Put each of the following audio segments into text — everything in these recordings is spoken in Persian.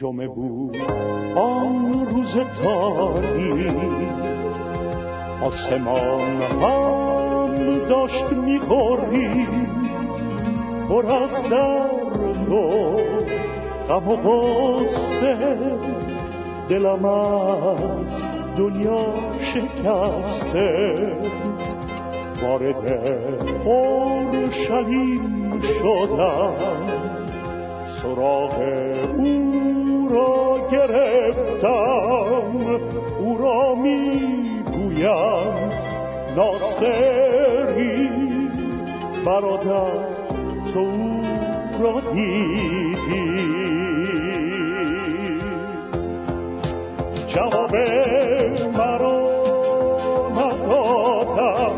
جمعه بود. آن روز تاری آسمان هم داشت می‌خوری پر از درد و غم و غصه. دلم از دنیا شکسته. وارد اورشلیم شدم. سراغ او گرفتم او را می‌گویم ناصری. برادر تو او را دیدی. جواب مرا ندادم.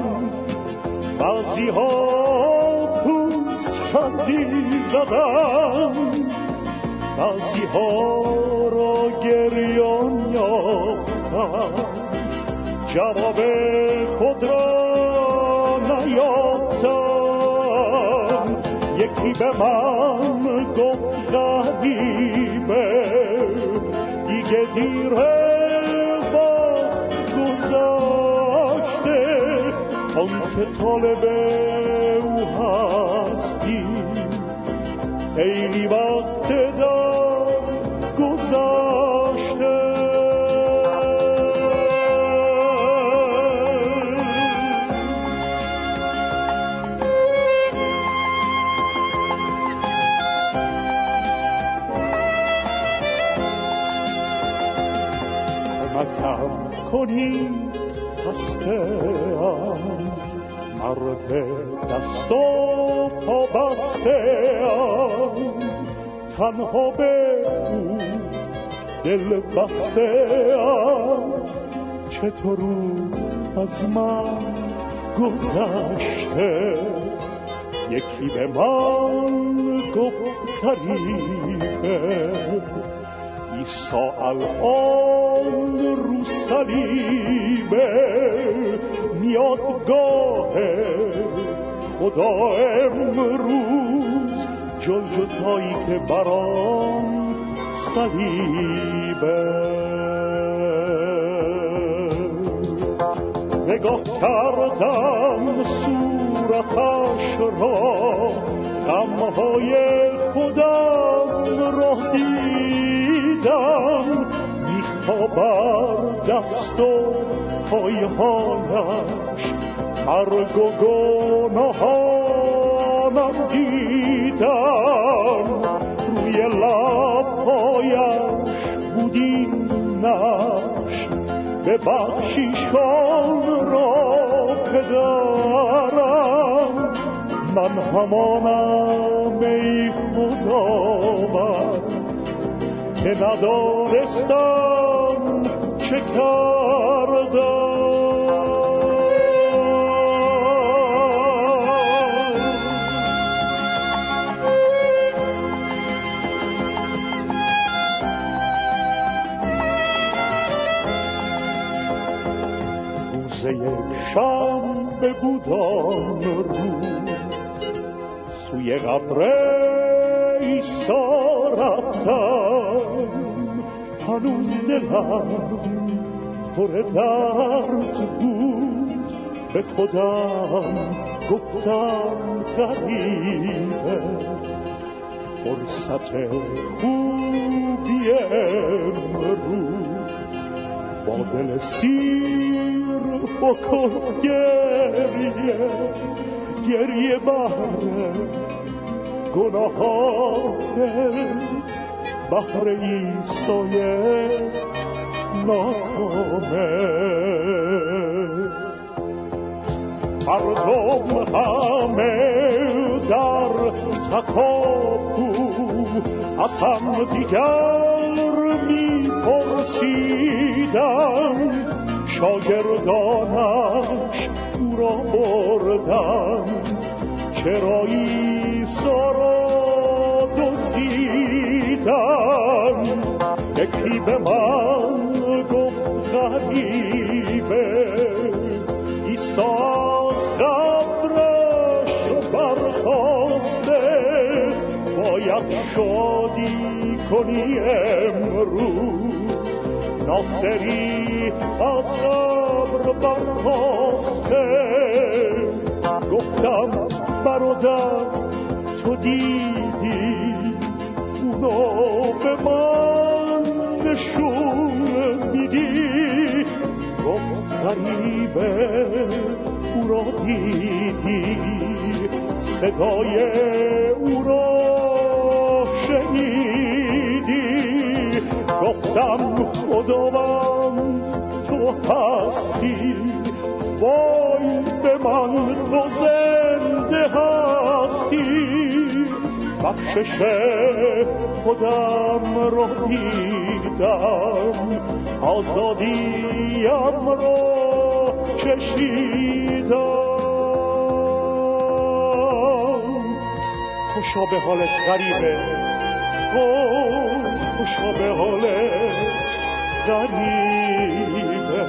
بعضی ها پوسکندی زدم بعضی ها را گریان یافتم. جواب خود را نیافتم. یکی به من گفت غریبه دیگه دیره آن که طالب او هستی. خیلی وقت دار کمکم کنی هسته مرد دست و پا بسته تنها به او دل بسته چطور از من گذشته؟ یکی به من گفت قریبه ایسا الان رو صلیبه میادگاه خدا امروز جلجتایی که برام صلیبه. نگاه کردم صورتش را غمهای میخوابر دست و پایهایش مرگ و گناهانم دیدم. روی لبهایش بودین نش به بخشیشان را پدرم. من همانم ای خداوند که ندارستم قبر ایسا رفتم هنوز دلم پر درد بود. به خودم گفتم غریبه. فرصت خوبی امروز با دل سیر بکن گریه. گریه بهر گناهانت بهر ایسای ناکامه مردم همه در تکاپو از هم دیگر میپرسیدن شاگردانش او را بردن چرا ایسا را دزدیدن یکی به من شادی کنی امروز. ناصری از قبر برخواسته. گفتم برادر تو دیدی اونو به من غریبه او را دیدی. صدای او را شنیدی. گفتم خداوند تو هستی. وای به من تو زنده هستی. بخشش خودم را دیدم. آزادیم را چشیدم خوشا به حالت غریبه. خوشا به حالت غریبه.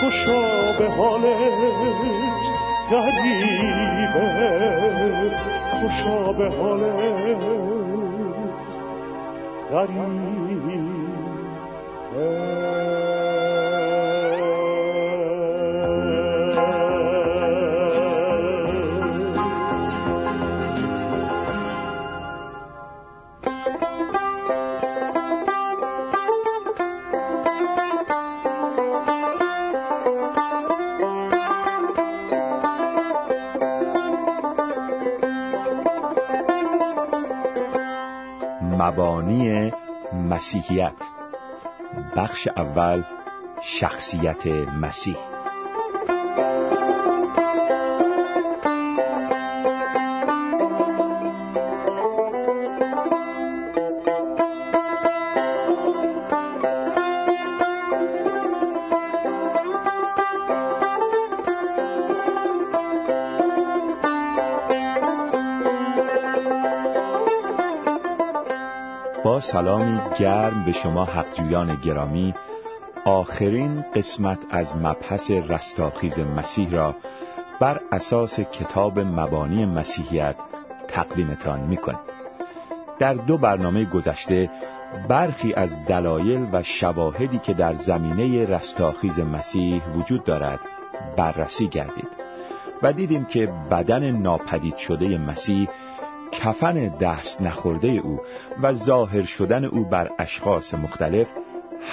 خوشا به حالت غریبه. خوشا به حالت غریبه. مسیحیت. بخش اول شخصیت مسیح. سلامی گرم به شما حقجویان گرامی. آخرین قسمت از مبحث رستاخیز مسیح را بر اساس کتاب مبانی مسیحیت تقدیمتان می‌کنیم. در دو برنامه گذشته برخی از دلایل و شواهدی که در زمینه رستاخیز مسیح وجود دارد بررسی گردید و دیدیم که بدن ناپدید شده مسیح کفن دست نخورده او و ظاهر شدن او بر اشخاص مختلف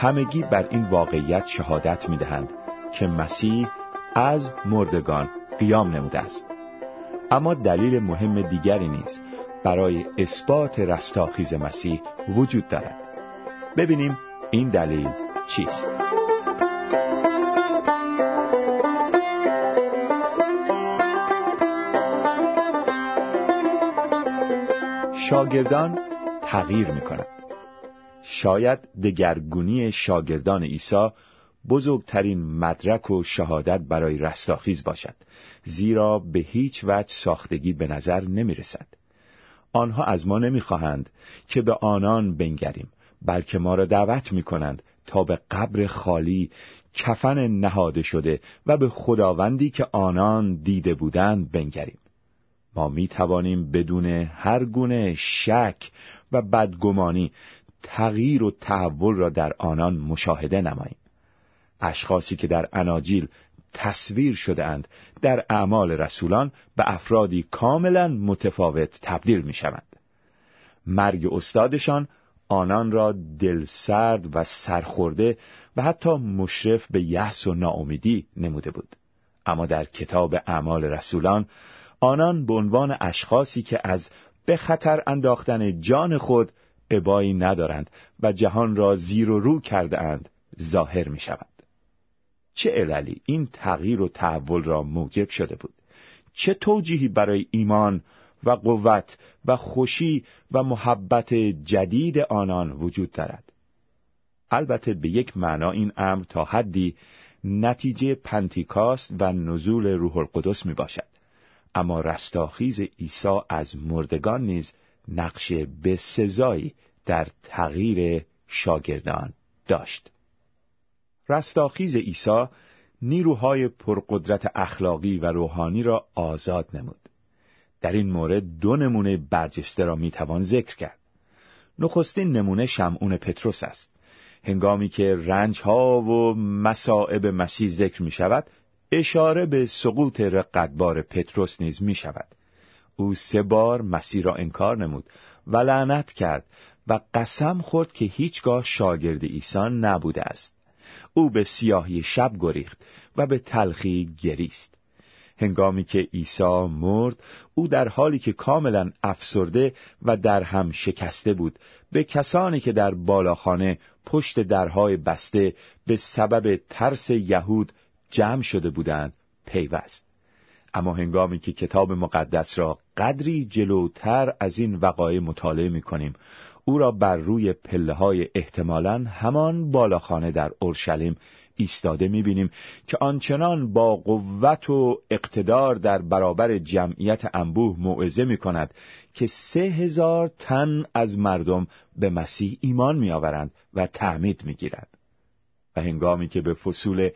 همگی بر این واقعیت شهادت می‌دهند که مسیح از مردگان قیام نموده است. اما دلیل مهم دیگری نیز برای اثبات رستاخیز مسیح وجود دارد. ببینیم این دلیل چیست. شاگردان تغییر می کنند. شاید دگرگونی شاگردان عیسی بزرگترین مدرک و شهادت برای رستاخیز باشد زیرا به هیچ وجه ساختگی به نظر نمی رسد. آنها از ما نمی خواهند که به آنان بنگریم بلکه ما را دعوت می کنند تا به قبر خالی کفن نهاده شده و به خداوندی که آنان دیده بودند بنگریم ما می توانیم بدون هر گونه شک و بدگمانی تغییر و تحول را در آنان مشاهده نماییم اشخاصی که در اناجیل تصویر شده اند در اعمال رسولان به افرادی کاملا متفاوت تبدیل می شوند. مرگ استادشان آنان را دلسرد و سرخورده و حتی مشرف به یأس و ناامیدی نموده بود اما در کتاب اعمال رسولان آنان به عنوان اشخاصی که از به خطر انداختن جان خود ابایی ندارند و جهان را زیر و رو کرده اند ظاهر می شود. چه عللی این تغییر و تحول را موجب شده بود؟ چه توجیهی برای ایمان و قوت و خوشی و محبت جدید آنان وجود دارد؟ البته به یک معنا این امر تا حدی نتیجه پنتیکاست و نزول روح القدس می باشد. اما رستاخیز عیسی از مردگان نیز نقش سزایی در تغییر شاگردان داشت. رستاخیز عیسی نیروهای پرقدرت اخلاقی و روحانی را آزاد نمود. در این مورد دو نمونه برجسته را می‌توان ذکر کرد. نخستین نمونه شمعون پتروس است هنگامی که رنج ها و مصائب مسیح ذکر می شود اشاره به سقوط رقتبار پتروس نیز می شود. او سه بار مسیح را انکار نمود و لعنت کرد و قسم خورد که هیچگاه شاگرد عیسی نبوده است. او به سیاهی شب گریخت و به تلخی گریست. هنگامی که عیسی مرد او در حالی که کاملا افسرده و در هم شکسته بود به کسانی که در بالاخانه پشت درهای بسته به سبب ترس یهود جمع شده بودند پیوست. اما هنگامی که کتاب مقدس را قدری جلوتر از این وقایع مطالعه می کنیم او را بر روی پله های احتمالا همان بالاخانه در اورشلیم ایستاده می‌بینیم که آنچنان با قوت و اقتدار در برابر جمعیت انبوه موعظه می کند که سه هزار تن از مردم به مسیح ایمان میآورند و تعمید می‌گیرند. و هنگامی که به فصول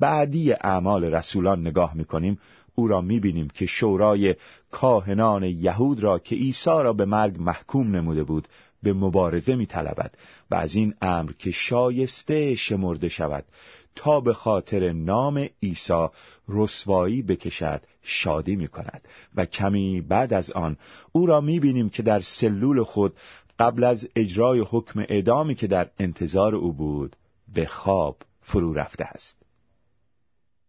بعدی اعمال رسولان نگاه می‌کنیم او را می‌بینیم که شورای کاهنان یهود را که عیسی را به مرگ محکوم نموده بود به مبارزه میطلبد و از این امر که شایسته شمرده شود تا به خاطر نام عیسی رسوایی بکشد شادی می کند و کمی بعد از آن او را می بینیم که در سلول خود قبل از اجرای حکم اعدامی که در انتظار او بود به خواب فرو رفته است.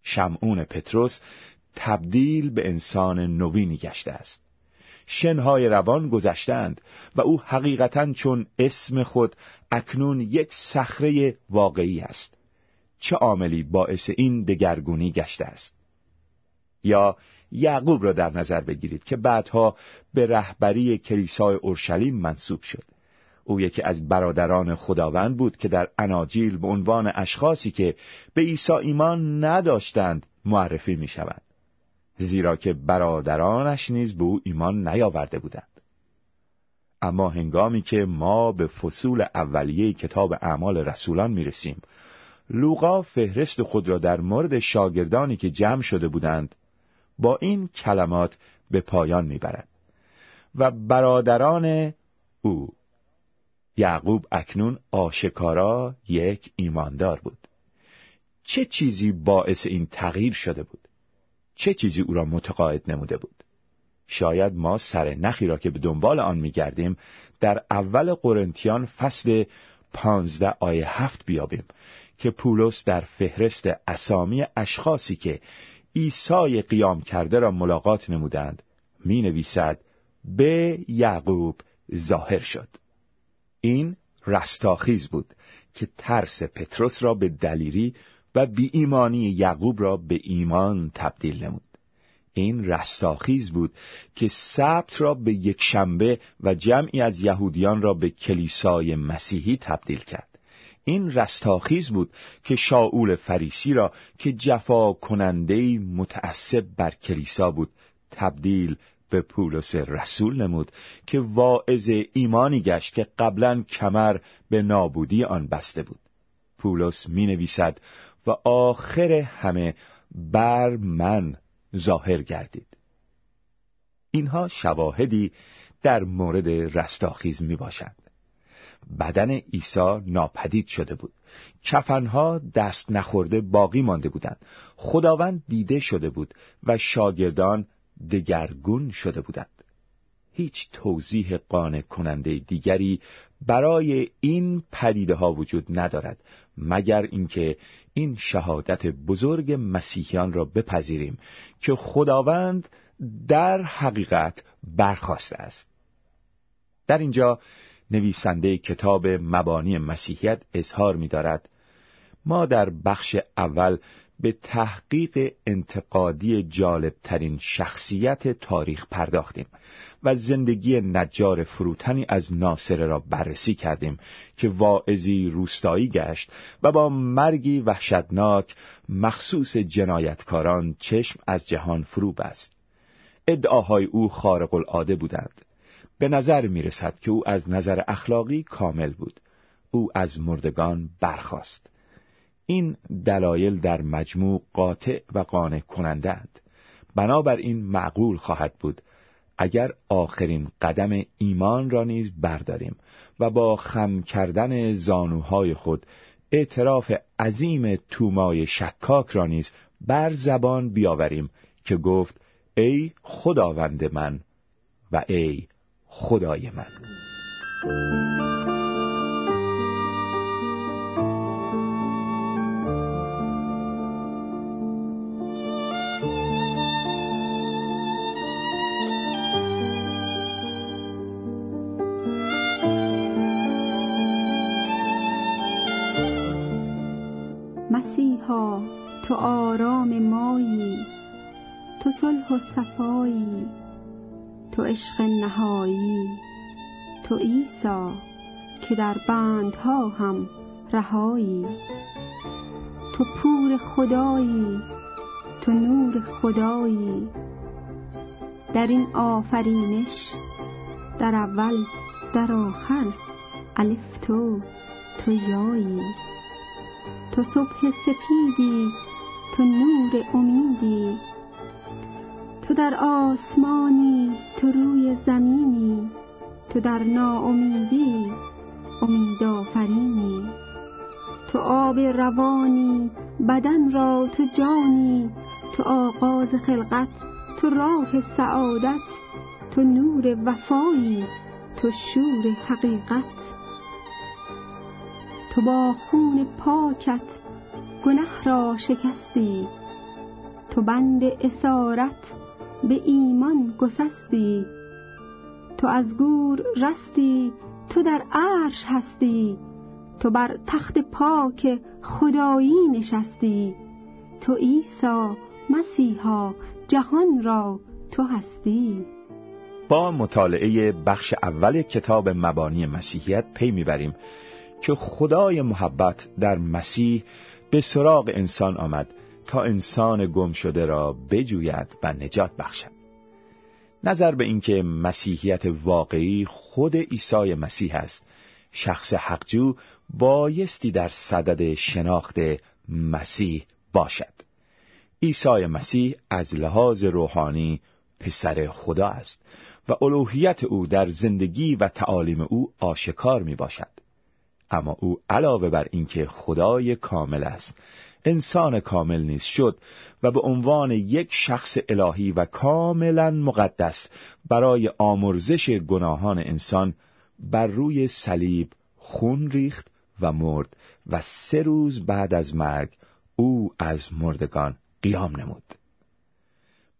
شمعون پتروس تبدیل به انسان نوینی گشته است. شنهای روان گذشتند و او حقیقتا چون اسم خود اکنون یک صخره واقعی است. چه عاملی باعث این دگرگونی گشته است؟ یا یعقوب را در نظر بگیرید که بعدها به رهبری کلیسای اورشلیم منصوب شد. او یکی از برادران خداوند بود که در اناجیل به عنوان اشخاصی که به عیسی ایمان نداشتند معرفی می شود. زیرا که برادرانش نیز به او ایمان نیاورده بودند اما هنگامی که ما به فصول اولیه کتاب اعمال رسولان می رسیم لوقا فهرست خود را در مورد شاگردانی که جمع شده بودند با این کلمات به پایان می‌برد و برادران او یعقوب اکنون آشکارا یک ایماندار بود. چه چیزی باعث این تغییر شده بود؟ چه چیزی او را متقاعد نموده بود؟ شاید ما سر نخی را که به دنبال آن میگردیم در اول قرنتیان فصل پانزده آیه هفت بیابیم که پولس در فهرست اسامی اشخاصی که عیسی قیام کرده را ملاقات نمودند می نویسد به یعقوب ظاهر شد. این رستاخیز بود که ترس پتروس را به دلیری و بی ایمانی یعقوب را به ایمان تبدیل نمود. این رستاخیز بود که سبت را به یک شنبه و جمعی از یهودیان را به کلیسای مسیحی تبدیل کرد. این رستاخیز بود که شاول فریسی را که جفا کننده متعصب بر کلیسا بود تبدیل به پولس رسول نمود که واعظ ایمانی گشت که قبلا کمر به نابودی آن بسته بود. پولس می نویسد و آخر همه بر من ظاهر گردید. اینها شواهدی در مورد رستاخیز می باشند بدن عیسی ناپدید شده بود. کفنها دست نخورده باقی مانده بودند. خداوند دیده شده بود و شاگردان دگرگون شده بودند. هیچ توضیح قانع کننده دیگری برای این پدیده ها وجود ندارد مگر اینکه این شهادت بزرگ مسیحیان را بپذیریم که خداوند در حقیقت برخواسته است. در اینجا نویسنده کتاب مبانی مسیحیت اظهار می دارد ما در بخش اول به تحقیق انتقادی جالبترین شخصیت تاریخ پرداختیم و زندگی نجار فروتنی از ناصره را بررسی کردیم که واعظی روستایی گشت و با مرگی وحشتناک مخصوص جنایتکاران چشم از جهان فرو بست. ادعاهای او خارق العاده بودند. به نظر می رسد که او از نظر اخلاقی کامل بود. او از مردگان برخاست. این دلایل در مجموع قاطع و قانع کنندند بنابراین معقول خواهد بود اگر آخرین قدم ایمان را نیز برداریم و با خم کردن زانوهای خود اعتراف عظیم تومای شکاک را نیز بر زبان بیاوریم که گفت ای خداوند من و ای خدای من. عشق نهایی. تو عیسی که در بندها هم رهایی. تو پور خدایی تو نور خدایی. در این آفرینش در اول در آخر الف تو تو یایی. تو صبح سپیدی تو نور امیدی. تو در آسمانی تو روی زمینی تو در ناامیدی امید آفرینی. تو آب روانی بدن را تو جانی تو آغاز خلقت تو راه سعادت تو نور وفایی تو شور حقیقت. تو با خون پاکت گنه را شکستی تو بند اسارت به ایمان گسستی. تو از گور رستی تو در عرش هستی. تو بر تخت پاک خدایی نشستی. تو عیسی مسیحا جهان را تو هستی. با مطالعه بخش اول کتاب مبانی مسیحیت پی می‌بریم که خدای محبت در مسیح به سراغ انسان آمد. تا انسان گم شده را بجوید و نجات بخشد. نظر به اینکه مسیحیت واقعی خود عیسی مسیح است شخص حقجو بایستی در صدد شناخت مسیح باشد. عیسی مسیح از لحاظ روحانی پسر خدا است و الوهیت او در زندگی و تعالیم او آشکار می باشد اما او علاوه بر اینکه خدای کامل است انسان کامل نیز شد و به عنوان یک شخص الهی و کاملا مقدس برای آمرزش گناهان انسان بر روی صلیب خون ریخت و مرد و سه روز بعد از مرگ او از مردگان قیام نمود.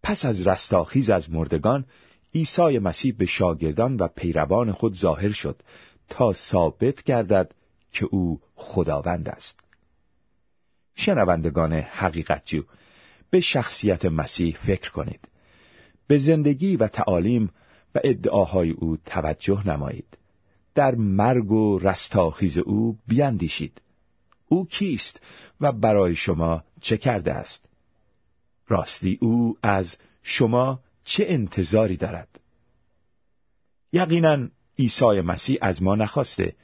پس از رستاخیز از مردگان عیسی مسیح به شاگردان و پیروان خود ظاهر شد تا ثابت گردد که او خداوند است. شنوندگان حقیقت جو به شخصیت مسیح فکر کنید. به زندگی و تعالیم و ادعاهای او توجه نمایید. در مرگ و رستاخیز او بیاندیشید او کیست و برای شما چه کرده است؟ راستی او از شما چه انتظاری دارد؟ یقینا عیسی مسیح از ما نخواسته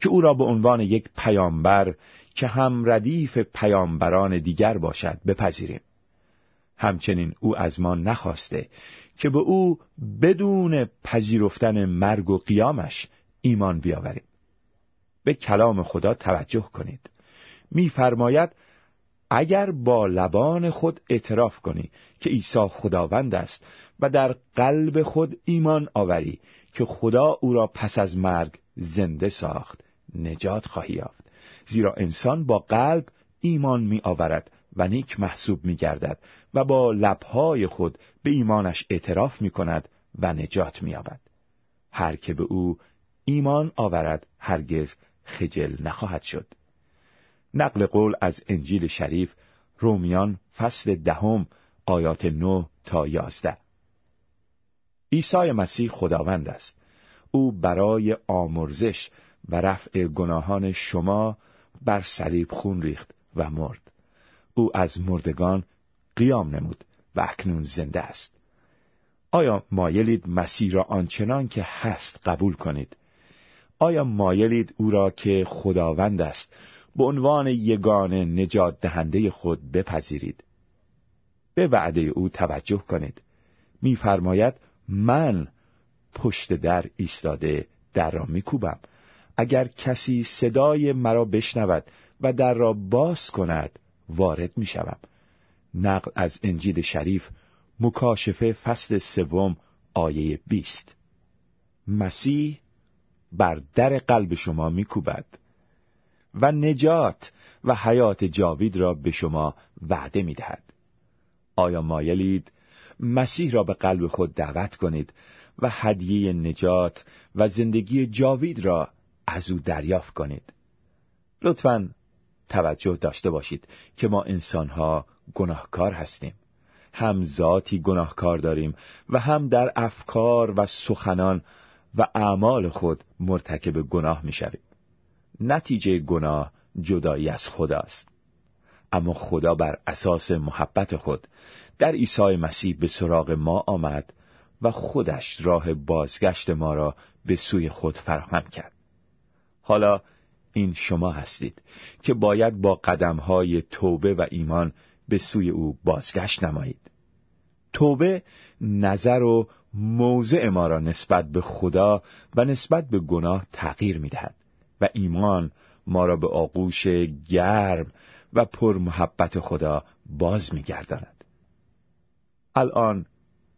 که او را به عنوان یک پیامبر که هم ردیف پیامبران دیگر باشد بپذیریم. همچنین او از ما نخواسته که به او بدون پذیرفتن مرگ و قیامش ایمان بیاوریم. به کلام خدا توجه کنید. میفرماید اگر با لبان خود اعتراف کنی که عیسی خداوند است و در قلب خود ایمان آوری که خدا او را پس از مرگ زنده ساخت نجات خواهی یافت. زیرا انسان با قلب ایمان می آورد و نیک محسوب می گردد و با لبهای خود به ایمانش اعتراف می کند و نجات می یابد هر که به او ایمان آورد هرگز خجل نخواهد شد. نقل قول از انجیل شریف رومیان فصل دهم آیات نه تا یازده. عیسی مسیح خداوند است. او برای آمرزش و رفع گناهان شما بر صلیب خون ریخت و مرد. او از مردگان قیام نمود و اکنون زنده است. آیا مایلید مسیح را آنچنان که هست قبول کنید؟ آیا مایلید او را که خداوند است به عنوان یگانه نجات دهنده خود بپذیرید؟ به وعده او توجه کنید. میفرماید من پشت در ایستاده در را میکوبم. اگر کسی صدای مرا بشنود و در را باز کند وارد می‌شوم. نقل از انجیل شریف مکاشفه فصل سوم آیه بیست. مسیح بر در قلب شما میکوبد و نجات و حیات جاوید را به شما وعده می‌دهد. آیا مایلید مسیح را به قلب خود دعوت کنید و هدیه نجات و زندگی جاوید را از او دریافت کنید. لطفا توجه داشته باشید که ما انسانها گناهکار هستیم. هم ذاتی گناهکار داریم و هم در افکار و سخنان و اعمال خود مرتکب گناه می‌شویم. نتیجه گناه جدایی از خداست. اما خدا بر اساس محبت خود در عیسی مسیح به سراغ ما آمد و خودش راه بازگشت ما را به سوی خود فراهم کرد. حالا این شما هستید که باید با قدمهای توبه و ایمان به سوی او بازگشت نمایید. توبه نظر و موضع ما را نسبت به خدا و نسبت به گناه تغییر می‌دهد و ایمان ما را به آغوش گرم و پر محبت خدا باز میگرداند. الان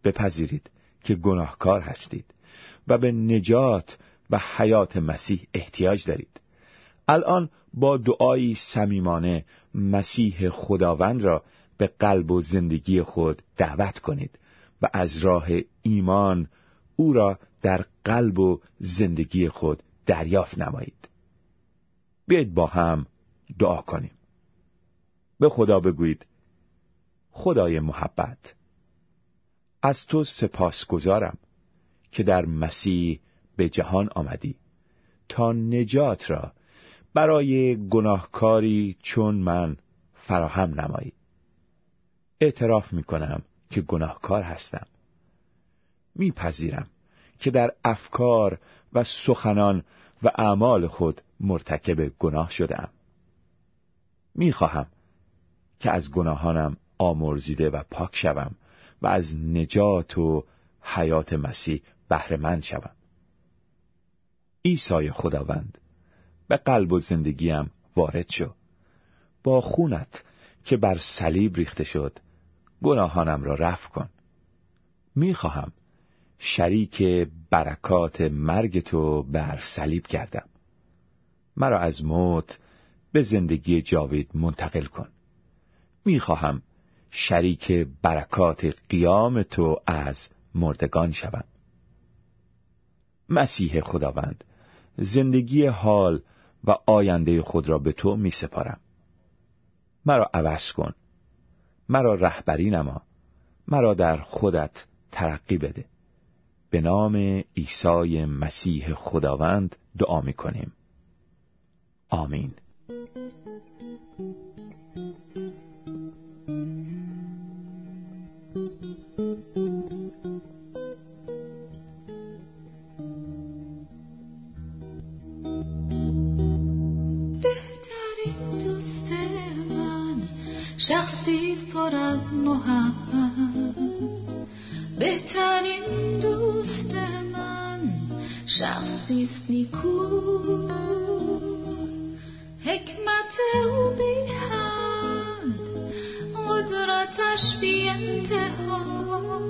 بپذیرید که گناهکار هستید و به نجات و حیات مسیح احتیاج دارید. الان با دعایی صمیمانه مسیح خداوند را به قلب و زندگی خود دعوت کنید و از راه ایمان او را در قلب و زندگی خود دریافت نمایید. بیاید با هم دعا کنیم. به خدا بگویید خدای محبت از تو سپاس گذارم که در مسیح به جهان آمدی. تا نجات را برای گناهکاری چون من فراهم نمایی. اعتراف می کنم که گناهکار هستم. میپذیرم که در افکار و سخنان و اعمال خود مرتکب گناه شدم می‌خواهم که از گناهانم آمرزیده و پاک شوم و از نجات و حیات مسیح بهرهمند شوم. عیسی خداوند. به قلب و زندگیم وارد شو. با خونت که بر صلیب ریخته شد گناهانم را رفع کن. می‌خواهم شریک برکات مرگ تو بر صلیب کردم مرا از موت به زندگی جاوید منتقل کن. می‌خواهم شریک برکات قیام تو از مردگان شوم. مسیح خداوند زندگی حال و آینده خود را به تو می سپارم مرا عوض کن. مرا رهبری نما. مرا در خودت ترقی بده. به نام عیسی مسیح خداوند دعا می کنیم آمین. شخصی پر از محبت. بهترین دوست من شخصی است نیکو. حکمت او بی حد قدرتش بی انتها.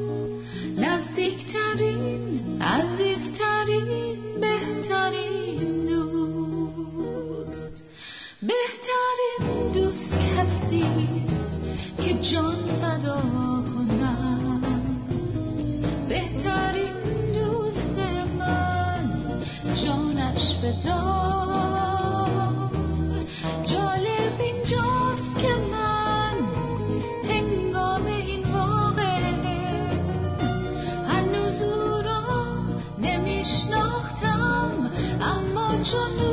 نزدیکترین عزیزترین میشناختم اما چون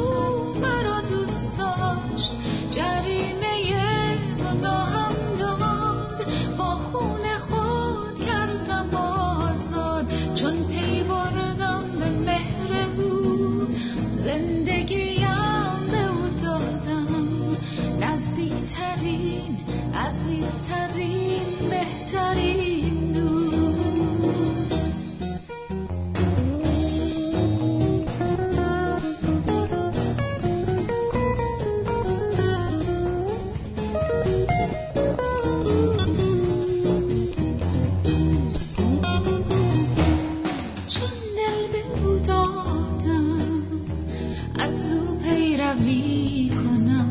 کنم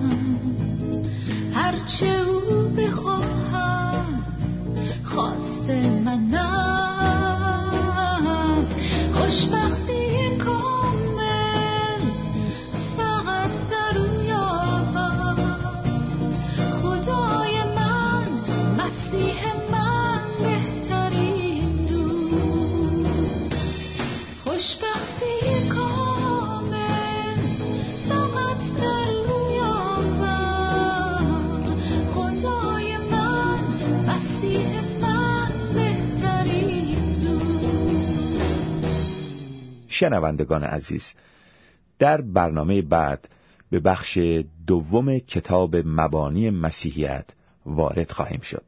هرچه شنوندگان عزیز در برنامه بعد به بخش دوم کتاب مبانی مسیحیت وارد خواهیم شد.